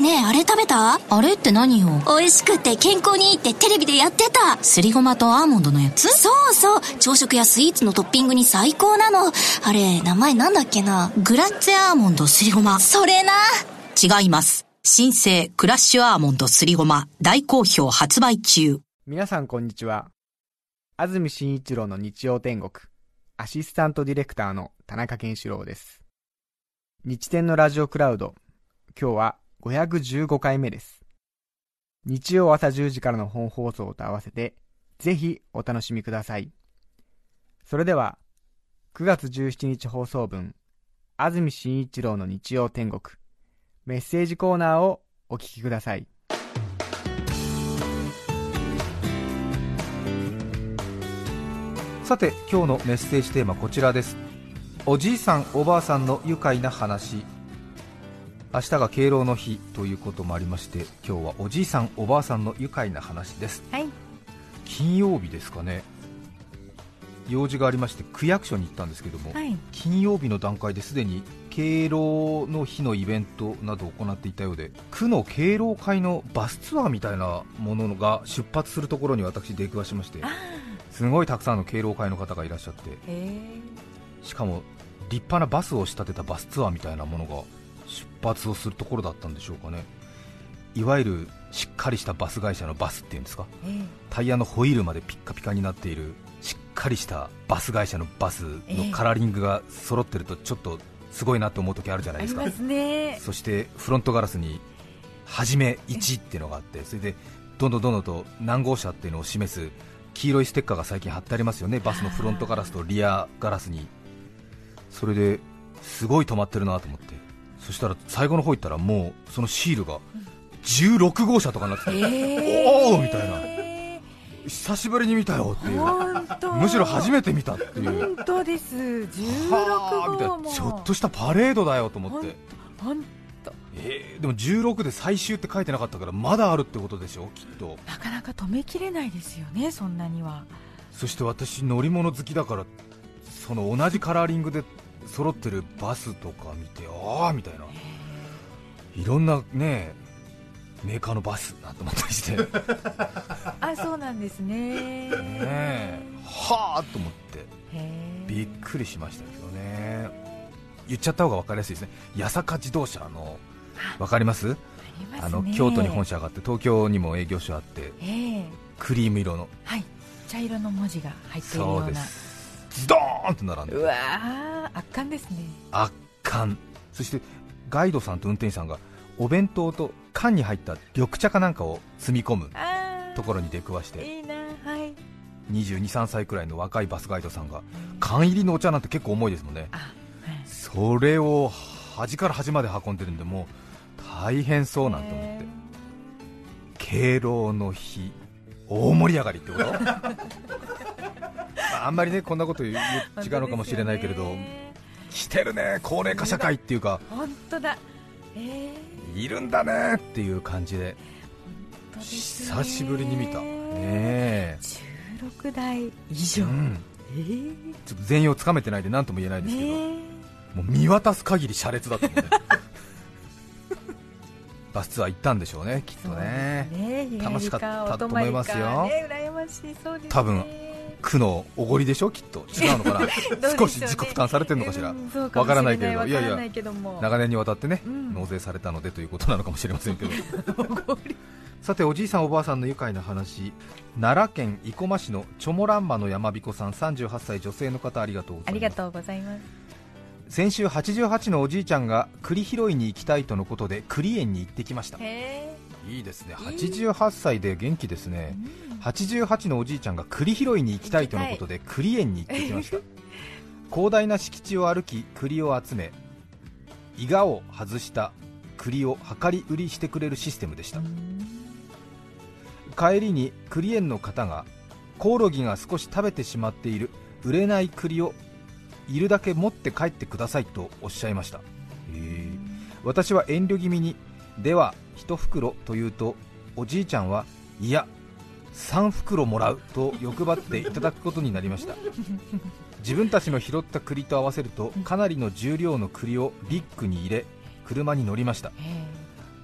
ねえあれ食べた？あれって何よ？美味しくて健康にいいってテレビでやってた。すりごまとアーモンドのやつ？そうそう。朝食やスイーツのトッピングに最高なの。あれ名前なんだっけな？グラッツェアーモンドすりごま。それな。違います。新生クラッシュアーモンドすりごま。大好評発売中。皆さんこんにちは。安住紳一郎の日曜天国。アシスタントディレクターの田中健志郎です。日天のラジオクラウド。今日は515回目です。日曜朝10時からの本放送と合わせてぜひお楽しみください。それでは9月17日放送分安住紳一郎の日曜天国メッセージコーナーをお聞きください。さて今日のメッセージテーマはこちらです。おじいさんおばあさんの愉快な話。明日が敬老の日ということもありまして今日はおじいさんおばあさんの愉快な話です。はい。金曜日ですかね。用事がありまして区役所に行ったんですけども、はい。金曜日の段階ですでに敬老の日のイベントなどを行っていたようで区の敬老会のバスツアーみたいなものが出発するところに私出くわしましてすごいたくさんの敬老会の方がいらっしゃって。しかも立派なバスを仕立てたバスツアーみたいなものが出発をするところだったんでしょうかね。いわゆるしっかりしたバス会社のバスっていうんですか。えタイヤのホイールまでピッカピカになっているしっかりしたバス会社のバスのカラーリングが揃ってるとちょっとすごいなと思う時あるじゃないですか。ありますね。そしてフロントガラスに「はじめ1」っていうのがあってそれでどんどんどんどんと何号車っていうのを示す黄色いステッカーが最近貼ってありますよね。バスのフロントガラスとリアガラスに。それですごい止まってるなと思ってそしたら最後の方行ったらもうそのシールが16号車とかになってて、おおみたいな。久しぶりに見たよっていう。むしろ初めて見たっていう。本当です。はあみたい16号ちょっとしたパレードだよと思って。本えーでも16で最終って書いてなかったからまだあるってことでしょきっと。なかなか止めきれないですよねそんなには。そして私乗り物好きだからその同じカラーリングで揃ってるバスとか見てああみたいな。いろんなねメーカーのバスなんて思ったりして。ね あそうなんですね。え。はあと思って。びっくりしましたけどね。言っちゃった方が分かりやすいですね。八坂自動車の分かります？ね。あの京都に本社があって東京にも営業所あってええ。クリーム色の。はい。茶色の文字が入っているよそうでうなすズドーンと並んでうわー圧巻ですね。圧巻。そしてガイドさんと運転手さんがお弁当と缶に入った緑茶かなんかを積み込むあところに出くわして。いいなはい。2 2 3歳くらいの若いバスガイドさんが缶入りのお茶なんて結構重いですもんね。あ、はい。それを端から端まで運んでるんでもう大変そうなんて思って。敬老の日大盛り上がりってこと？ま ああんまりねこんなこと言う違うのかもしれないけれど、してるね高齢化社会っていうか。本当だ。ええいるんだねっていう感じで。で久しぶりに見た。ね。え。16台以上、うん。ええちょっと全容つかめてないで何とも言えないですけど、ねもう見渡す限り車列だったもんね。バスツアー行ったんでしょうねきっとね。ね。楽しかったと思いますよ。ね羨ましい。そうですね。多分区のおごりでしょきっと。違うのかな？ね。少し自己負担されてるのかしら？わもしからないけれど。わい。やいや長年にわたってね、うん。納税されたのでということなのかもしれませんけど。さておじいさんおばあさんの愉快な話。奈良県生駒市のチョモランマの山彦さん38歳女性の方ありがとうございます。ありがとうございます。先週88のおじいちゃんが栗拾いに行きたいとのことで栗園に行ってきました。へいいですね。いい88歳で元気ですね88のおじいちゃんが栗拾いに行きたいとのことで栗園に行ってきました。広大な敷地を歩き栗を集め伊賀を外した栗を量り売りしてくれるシステムでした。帰りに栗園の方がコオロギが少し食べてしまっている売れない栗をいるだけ持って帰ってくださいとおっしゃいました。へえ。私は遠慮気味にでは1袋と言うとおじいちゃんはいや3袋もらうと欲張っていただくことになりました。自分たちの拾った栗と合わせるとかなりの重量の栗をビッグに入れ車に乗りました。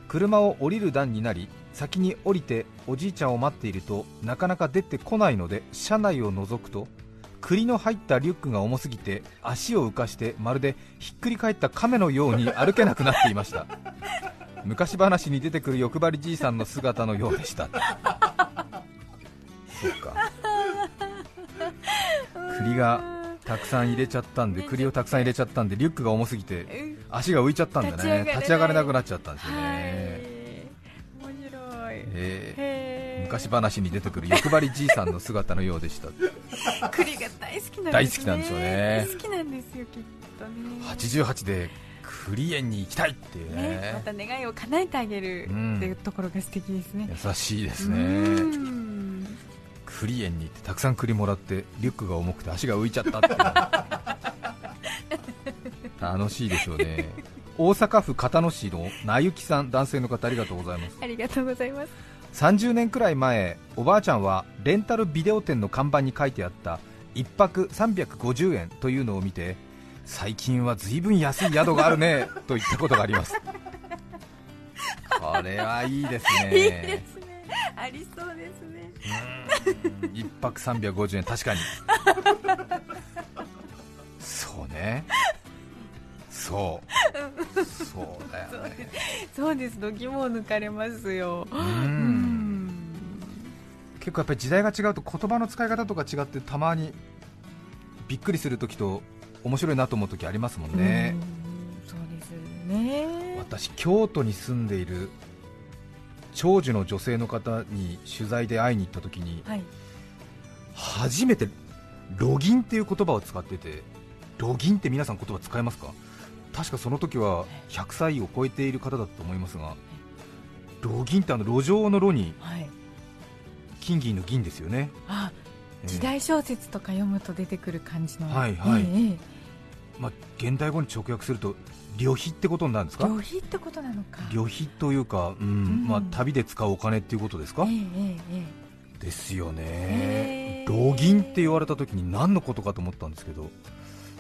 車を降りる段になり先に降りておじいちゃんを待っているとなかなか出てこないので車内を覗くと栗の入ったリュックが重すぎて足を浮かしてまるでひっくり返った亀のように歩けなくなっていました。昔話に出てくる欲張りじいさんの姿のようでしたそうか。栗がたくさん入れちゃったんで栗をたくさん入れちゃったんでリュックが重すぎて足が浮いちゃったんだね。立ち上がれなくなっちゃったんですよね、はい、面白い、え。ー、昔話に出てくる欲張りじいさんの姿のようでした。栗が大好きなんですね。大好きなんでしょうね。大好きなんですよきっとね。88で栗園に行きたいっていうね。ねまた願いを叶えてあげるっていうところが素敵ですね、優しいですうねん栗園に行ってたくさん栗もらってリュックが重くて足が浮いちゃったって 楽しいでしょうね。大阪府片野市のなゆきさん男性の方ありがとうございます。ありがとうございます。30年くらい前おばあちゃんはレンタルビデオ店の看板に書いてあった1泊350円というのを見て最近は随分安い宿があるねと言ったことがあります。これはいいですね。いいですね。ありそうですね。うん1泊350円確かに。そうね。そう。そうだよね。そうです。度肝を抜かれますよ。ううん。ん結構やっぱり時代が違うと言葉の使い方とか違ってたまにびっくりするときと面白いなと思うときありますもんね、うん。そうですね。私京都に住んでいる長寿の女性の方に取材で会いに行ったときにはい。初めてロギンっていう言葉を使っててロギンって皆さん言葉使いますか？確かその時は100歳を超えている方だと思いますがロギンってあの路上の路にはい。金銀の銀ですよね、時代小説とか読むと出てくる感じの。はいはい。ええまあ、現代語に直訳すると旅費ってことになるんですか？旅費ってことなのか。旅費というか、うんん。まあ、旅で使うお金っていうことですか、えええええですよね。へ、ー。老銀って言われた時に何のことかと思ったんですけど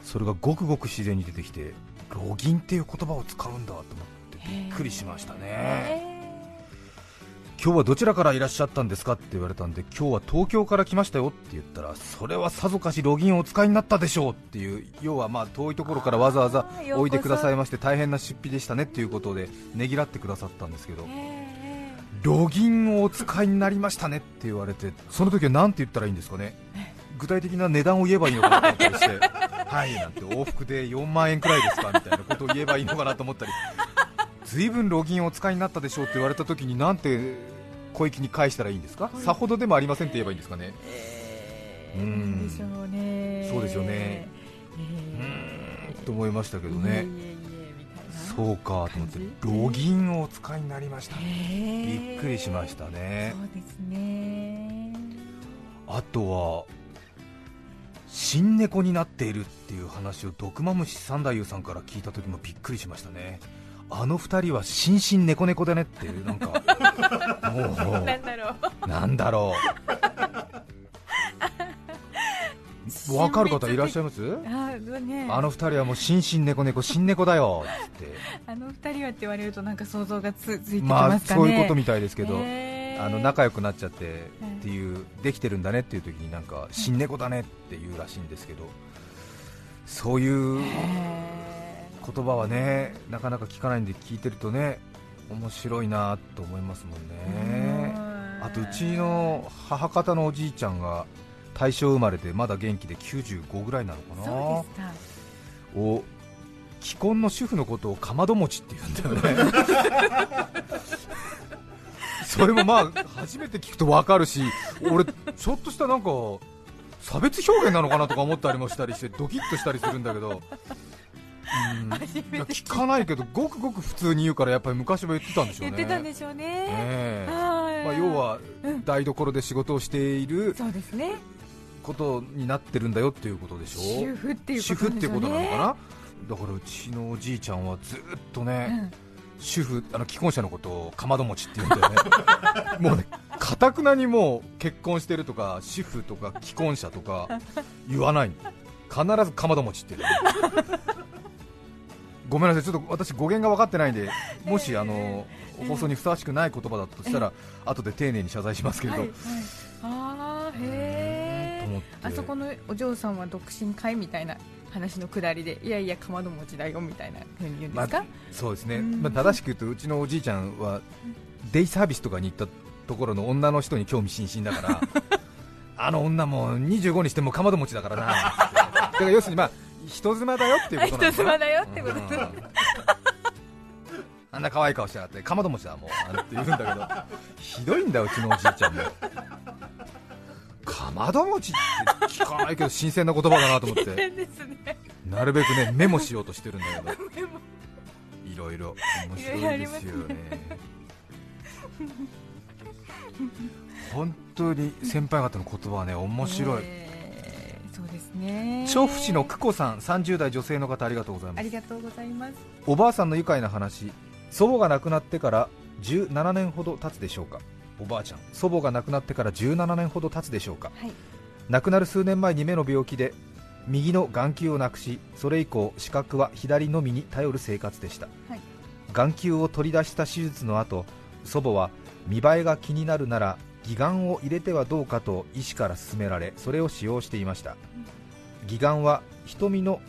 それがごくごく自然に出てきて老銀っていう言葉を使うんだと思ってびっくりしましたね。え今日はどちらからいらっしゃったんですか？って言われたんで今日は東京から来ましたよって言ったらそれはさぞかしロギンをお使いになったでしょうっていう要はまあ遠いところからわざわざおいでくださいまして大変な出費でしたねっていうことでねぎらってくださったんですけどええロギンをお使いになりましたねって言われてその時は何て言ったらいいんですかね？具体的な値段を言えばいいのかなと思ったりして はいなんて往復で4万円くらいですかみたいなことを言えばいいのかなと思ったり随分ロギンをお使いになったでしょうって言われた時になんて小粋に返したらいいんですか？さほどでもありませんって言えばいいんですかね？ええうでしょうね。そうですよね。ええと思いましたけどね。そうかと思って。ロギンをお使いになりました。へえびっくりしましたね。そうですね。あとは新猫になっているっていう話を毒マムシ三太夫さんから聞いた時もびっくりしましたねあの二人は新進猫猫だねっていうなんかもなんだろう。うなんだろう。わかる方いらっしゃいます？あね。あの二人はもう新進猫猫新猫だよって。あの二人はって言われるとなんか想像がつついてきまあますかね。そういうことみたいですけど、へー。あの仲良くなっちゃってっていう、できてるんだねっていう時になんか新猫だねっていうらしいんですけどそういうへ言葉はねなかなか聞かないんで聞いてるとね面白いなと思いますもんーねあとうちの母方のおじいちゃんが大正生まれでまだ元気で95ぐらいなのかな。を既婚の主婦のことをかまど餅って言うんだよね。それもまあ初めて聞くと分かるし俺ちょっとしたなんか差別表現なのかなとか思ったりもしたりしてドキッとしたりするんだけど聞かないけどごくごく普通に言うからやっぱり昔は言ってたんでしょうね。言ってたんでしょうね。まあ、要はうん。台所で仕事をしているそうですね。ことになってるんだよっていうことでしょ主婦っていうこと主婦っていうことなのかな？なだからうちのおじいちゃんはずっとね、主婦あの既婚者のことをかまど餅って言うんだよね。もうねかたくなにもう結婚してるとか主婦とか既婚者とか言わない必ずかまど餅って言うごめんなさい、ちょっと私、語源が分かってないんで、もしあの放送にふさわしくない言葉だったとしたら、後で丁寧に謝罪しますけれど、はいはい、あーへあそこのお嬢さんは独身かいみたいな話のくだりでいやいやかまど餅だよみたいなふうに言うんですか、そうですね、うん。まあ、正しく言うと、うちのおじいちゃんはデイサービスとかに行ったところの女の人に興味津々だから、あの女も25にしてもかまど餅だからな、だから要するに、まあ、人妻だよっていうことなん人ですよ妻だよってことです、うん。あんな可愛い顔しやがって、かまど餅だもうなんて言うんだけど、ひどいんだよ、うちのおじいちゃんも。かまど餅って聞かないけど新鮮な言葉だなと思って、ね。なるべくねメモしようとしてるんだけど、いろいろ。面白いですすよね。本当に先輩方の言葉はね面白い。ですね。調布市の久子さん、30代女性の方ありがとうございます。あり。がとうございます。おばあさんの愉快な話祖母が亡くなってから17年ほど経つでしょうか。おばあちゃん祖母が亡くなってから17年ほど経つでしょうか。はい。亡くなる数年前に目の病気で右の眼球をなくしそれ以降視覚は左のみに頼る生活でした、はい。眼球を取り出した手術の後祖母は見栄えが気になるなら義眼を入れてはどうかと医師から勧められそれを使用していました。義眼は瞳の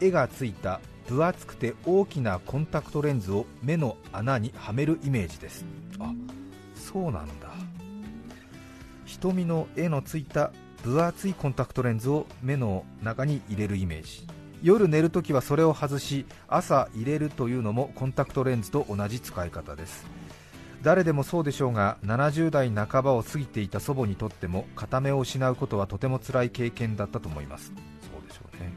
絵がついた分厚くて大きなコンタクトレンズを目の穴にはめるイメージです。あそうなんだ。瞳の絵のついた分厚いコンタクトレンズを目の中に入れるイメージ。夜寝るときはそれを外し朝入れるというのもコンタクトレンズと同じ使い方です。誰でもそうでしょうが70代半ばを過ぎていた祖母にとっても片目を失うことはとても辛い経験だったと思います。そうでしょうね。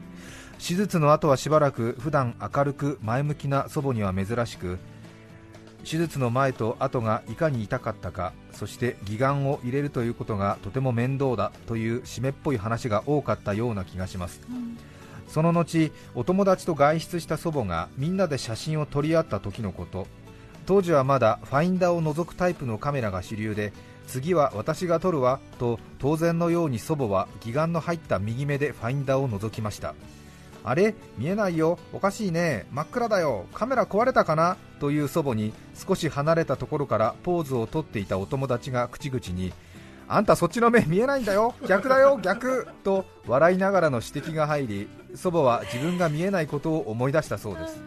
手術の後はしばらく普段明るく前向きな祖母には珍しく手術の前と後がいかに痛かったかそして義眼を入れるということがとても面倒だという湿っぽい話が多かったような気がします。その後お友達と外出した祖母がみんなで写真を撮り合った時のこと当時はまだファインダーを覗くタイプのカメラが主流で次は私が撮るわと当然のように祖母は義眼の入った右目でファインダーを覗きました。あれ？見えないよ。おかしいね。真っ暗だよ。カメラ壊れたかな？という祖母に少し離れたところからポーズをとっていたお友達が口々にあんたそっちの目見えないんだよ。逆だよ。逆。と笑いながらの指摘が入り祖母は自分が見えないことを思い出したそうです。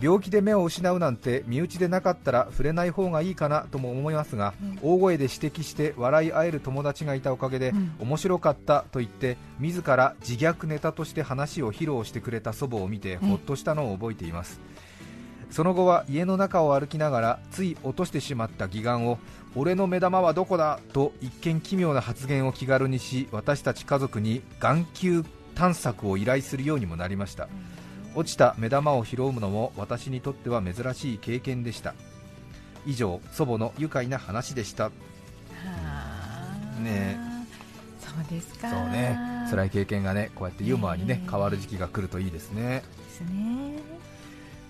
病気で目を失うなんて身内でなかったら触れない方がいいかなとも思いますが、大声で指摘して笑い合える友達がいたおかげで、うん。面白かったと言って自ら自虐ネタとして話を披露してくれた祖母を見てほっとしたのを覚えています、その後は家の中を歩きながらつい落としてしまった義眼を俺の目玉はどこだと一見奇妙な発言を気軽にし私たち家族に眼球探索を依頼するようにもなりました、落ちた目玉を拾うのも私にとっては珍しい経験でした。以上祖母の愉快な話でした。はあ。ね。そうですか。そうね。辛い経験がねこうやってユーモアにねええ。変わる時期が来るといいですね。ですね。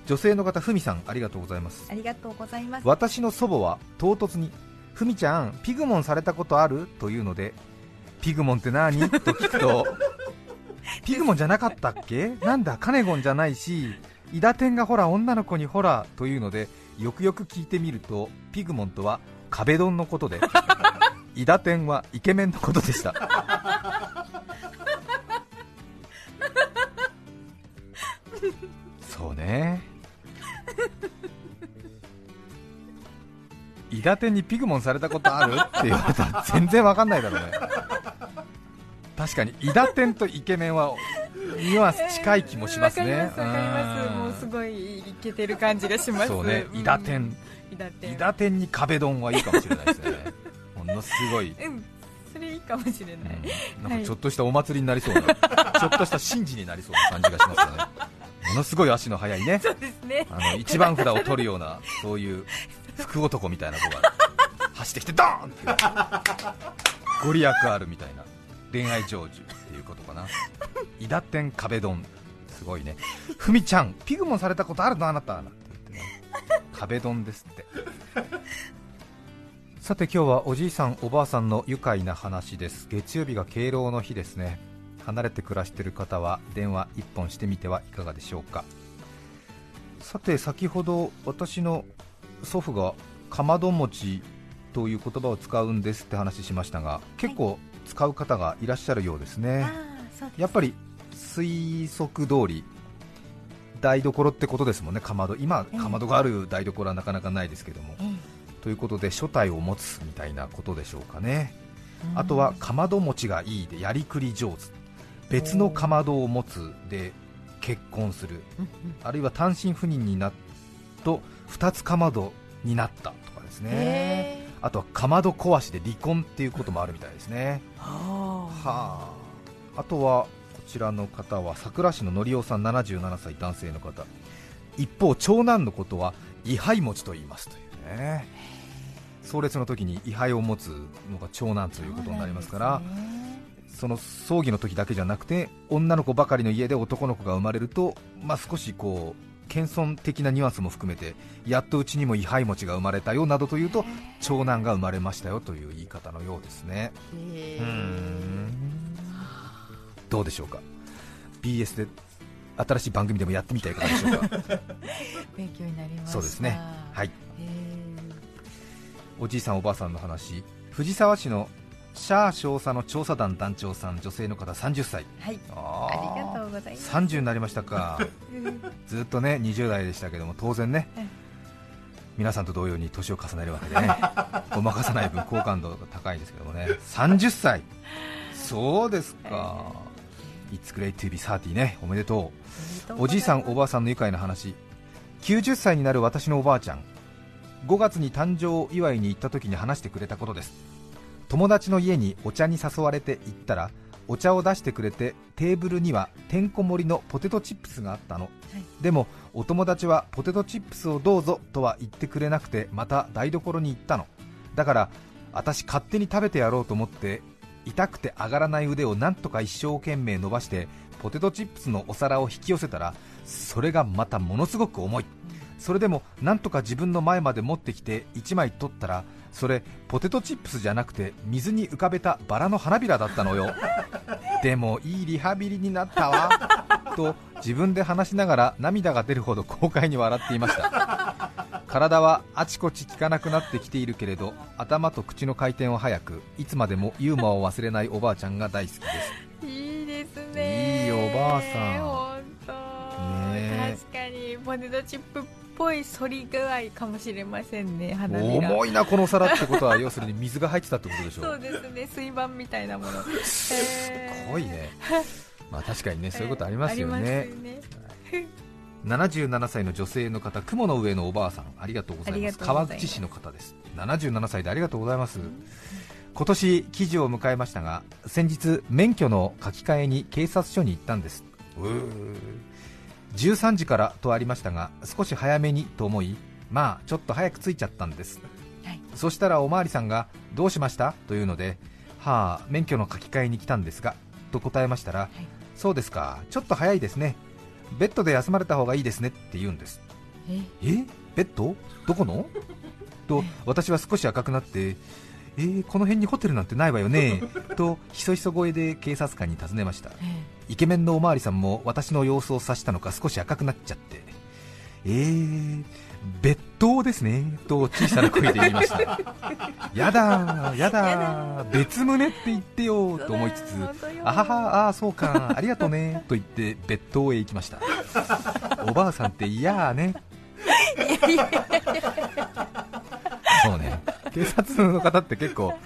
女性の方ふみさんありがとうございます。ありがとうございます。私の祖母は唐突に「ふみちゃんピグモンされたことある?」というので「ピグモンって何?」と聞くと「ピグモンじゃなかったっけ？なんだカネゴンじゃないしイダテンがほら女の子にほら」というのでよくよく聞いてみるとピグモンとは壁ドンのことで イダテンはイケメンのことでした。そうね。イダテンにピグモンされたことある？って言われたら全然わかんないだろうね確かにイダテンとイケメンはニュアンス近い気もしますね、わかりますわかります。うんもうすごいイケてる感じがします。そうね。ん。イダテン。イダテン。イダテンに壁ドンはいいかもしれないですね。ものすごい、うん。それいいかもしれない、うん。なんかちょっとしたお祭りになりそうな、ちょっとした神事になりそうな感じがしますよね。ものすごい足の速いね。そうですね。あの一番札を取るようなそういう福男みたいな子が走ってきてドーンってご利益あるみたいな恋愛成就っていうことかな。イダテン壁ドン。すごいね。ふみちゃんピグモンされたことあるの？あなた。なんて言ってね。壁ドンですって。さて今日はおじいさんおばあさんの愉快な話です。月曜日が敬老の日ですね。離れて暮らしている方は電話一本してみてはいかがでしょうか。さて先ほど私の祖父がかまど餅という言葉を使うんですって話しましたが結構使う方がいらっしゃるようですね、やっぱり推測通り台所ってことですもんねかまど。今かまどがある台所はなかなかないですけども、ということで初体を持つみたいなことでしょうかね、あとはかまど餅がいいでやりくり上手。別のかまどを持つで結婚する、あるいは単身赴任になっと2つかまどになったとかですねあとはかまど壊しで離婚っていうこともあるみたいですね。はあ。あとはこちらの方は桜市ののりおさん77歳男性の方。一方長男のことは位牌持ちと言いますというね。葬列の時に位牌を持つのが長男ということになりますからその葬儀の時だけじゃなくて女の子ばかりの家で男の子が生まれると、まあ、少しこう謙遜的なニュアンスも含めてやっとうちにも位牌持ちが生まれたよなどというと長男が生まれましたよという言い方のようですね。うん。どうでしょうか？BS で新しい番組でもやってみたいかがでしょうか？勉強になりました。そうですね。はい。おじいさんおばあさんの話。藤沢市のシャー少佐の調査団団長さん女性の方30歳。はい。あありがとうございます。30になりましたか。ずっとね20代でしたけども当然ねええ。皆さんと同様に年を重ねるわけでね ごまかさない分好感度が高いですけどもね。30歳。そうですか。It's great to be 30ね。おめでとう。おじいさんおばあさんの愉快な話。90歳になる私のおばあちゃん。5月に誕生祝いに行った時に話してくれたことです友達の家にお茶に誘われて行ったらお茶を出してくれてテーブルにはてんこ盛りのポテトチップスがあったの、でもお友達はポテトチップスをどうぞとは言ってくれなくてまた台所に行ったの。だから私勝手に食べてやろうと思って痛くて上がらない腕をなんとか一生懸命伸ばしてポテトチップスのお皿を引き寄せたらそれがまたものすごく重い。それでもなんとか自分の前まで持ってきて1枚取ったらそれポテトチップスじゃなくて水に浮かべたバラの花びらだったのよ。でもいいリハビリになったわ。と自分で話しながら涙が出るほど豪快に笑っていました。体はあちこち効かなくなってきているけれど頭と口の回転は速くいつまでもユーモアを忘れないおばあちゃんが大好きです。いいですね。いいおばあさん。本当、ねえ。確かにポテトチップっぽい反り具合かもしれませんね花びら。重いなこの皿ってことは要するに水が入ってたってことでしょそうですね水盤みたいなもの。すごいね。まあ確かにねそういうことありますよね、ありますね。77歳の女性の方雲の上のおばあさん。ありがとうございます。川口市の方です。77歳でありがとうございます。今年記事を迎えましたが先日免許の書き換えに警察署に行ったんです。うー13時からとありましたが少し早めにと思いまあちょっと早く着いちゃったんです、はい。そしたらおまわりさんがどうしました？というのではあ免許の書き換えに来たんですがと答えましたら、い。そうですかちょっと早いですね。ベッドで休まれた方がいいですねって言うんです。え？え？ベッド？どこの？と 私は少し赤くなってえーこの辺にホテルなんてないわよね。とひそひそ声で警察官に尋ねました。えイケメンのおまわりさんも私の様子を察したのか少し赤くなっちゃって。えー、別当ですね。と小さな声で言いました。やだーやだー。別棟って言ってよと思いつつあははあーそうかありがとうねと言って別当へ行きました。おばあさんって嫌ーねそうね警察の方って結構、ね、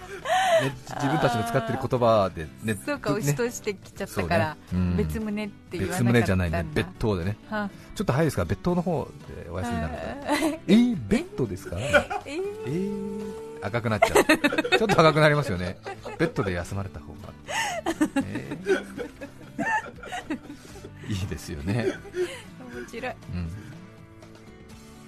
自分たちの使ってる言葉でねそうかね牛としてきちゃったから、ね。うん。別棟って言わ別なかったんだ。棟じゃないね。別当でね。はちょっと早いですか？ら別当の方でお休みになるえー、ベッドですか？ええー、赤くなっちゃう。ちょっと赤くなりますよね。ベッドで休まれた方が、えー。いいですよね、面白い。うん、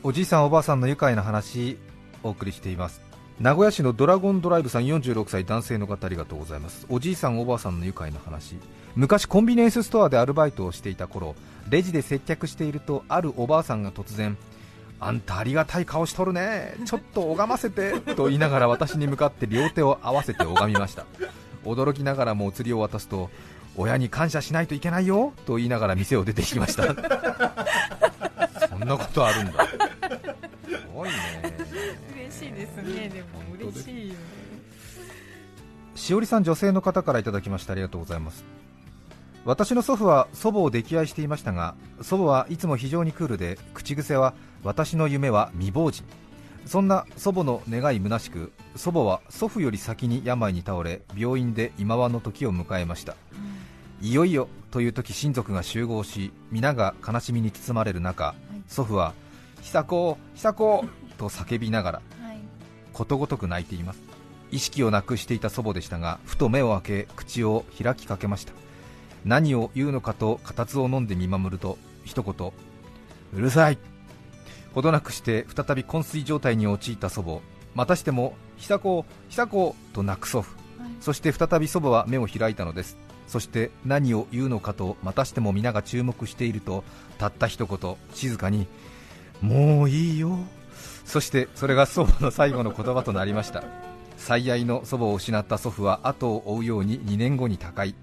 おじいさんおばあさんの愉快な話お送りしています名古屋市のドラゴンドライブさん46歳男性の方ありがとうございます。おじいさんおばあさんの愉快な話。昔コンビニエンスストアでアルバイトをしていた頃レジで接客しているとあるおばあさんが突然あんたありがたい顔しとるね。ちょっと拝ませてと言いながら私に向かって両手を合わせて拝みました。驚きながらもお釣りを渡すと親に感謝しないといけないよと言いながら店を出て行きました。そんなことあるんだ。すごいね。嬉しいですね。でも嬉しいよしおりさん女性の方からいただきました。ありがとうございます。私の祖父は祖母を溺愛していましたが祖母はいつも非常にクールで口癖は私の夢は未亡人。そんな祖母の願い虚しく祖母は祖父より先に病に倒れ病院で今和の時を迎えました、いよいよという時親族が集合し皆が悲しみに包まれる中、祖父は久子久子と叫びながらはい。ことごとく泣いています。意識をなくしていた祖母でしたがふと目を開け口を開きかけました。何を言うのかと固唾を飲んで見守ると一言うるさい。ほどなくして再び昏睡状態に陥った祖母。またしても久子久子と泣く祖父。そして再び祖母は目を開いたのです。そして何を言うのかとまたしても皆が注目しているとたった一言静かにもういいよ。そしてそれが祖母の最後の言葉となりました。最愛の祖母を失った祖父は後を追うように2年後に他界。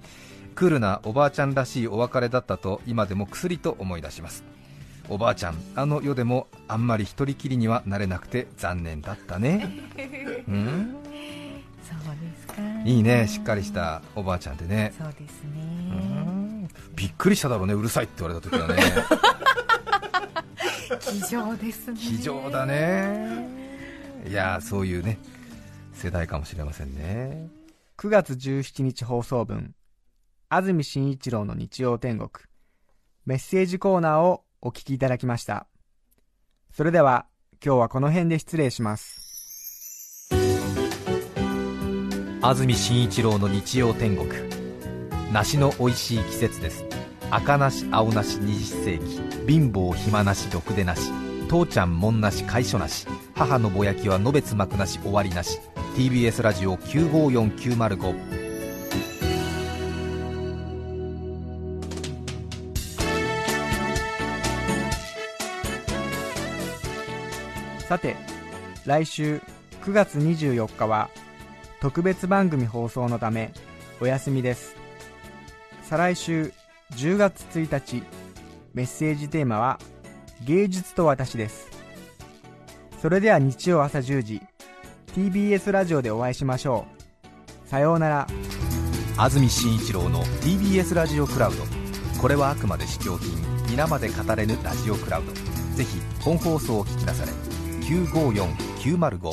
クールなおばあちゃんらしいお別れだったと今でも薬と思い出します。おばあちゃんあの世でもあんまり一人きりにはなれなくて残念だったね。うん？そうですか。いいね。しっかりしたおばあちゃんでね。そうですうねん。びっくりしただろうね。うるさいって言われた時はね気丈ですね。非常だね。いやそういうね世代かもしれませんね。9月17日放送分安住紳一郎の日曜天国。メッセージコーナーをお聞きいただきました。それでは今日はこの辺で失礼します。安住紳一郎の日曜天国。梨の美味しい季節です赤梨青梨二十世紀。貧乏暇なしろくでなし。父ちゃんもんなし会所なし。母のぼやきはのべつ幕なし終わりなし。TBS ラジオ954905さて来週9月24日は特別番組放送のためお休みです。再来週10月1日メッセージテーマは芸術と私です。それでは日曜朝10時 TBS ラジオでお会いしましょう。さようなら。安住紳一郎の TBS ラジオクラウド。これはあくまで試供品皆まで語れぬラジオクラウド。ぜひ本放送を聞きなされ。954905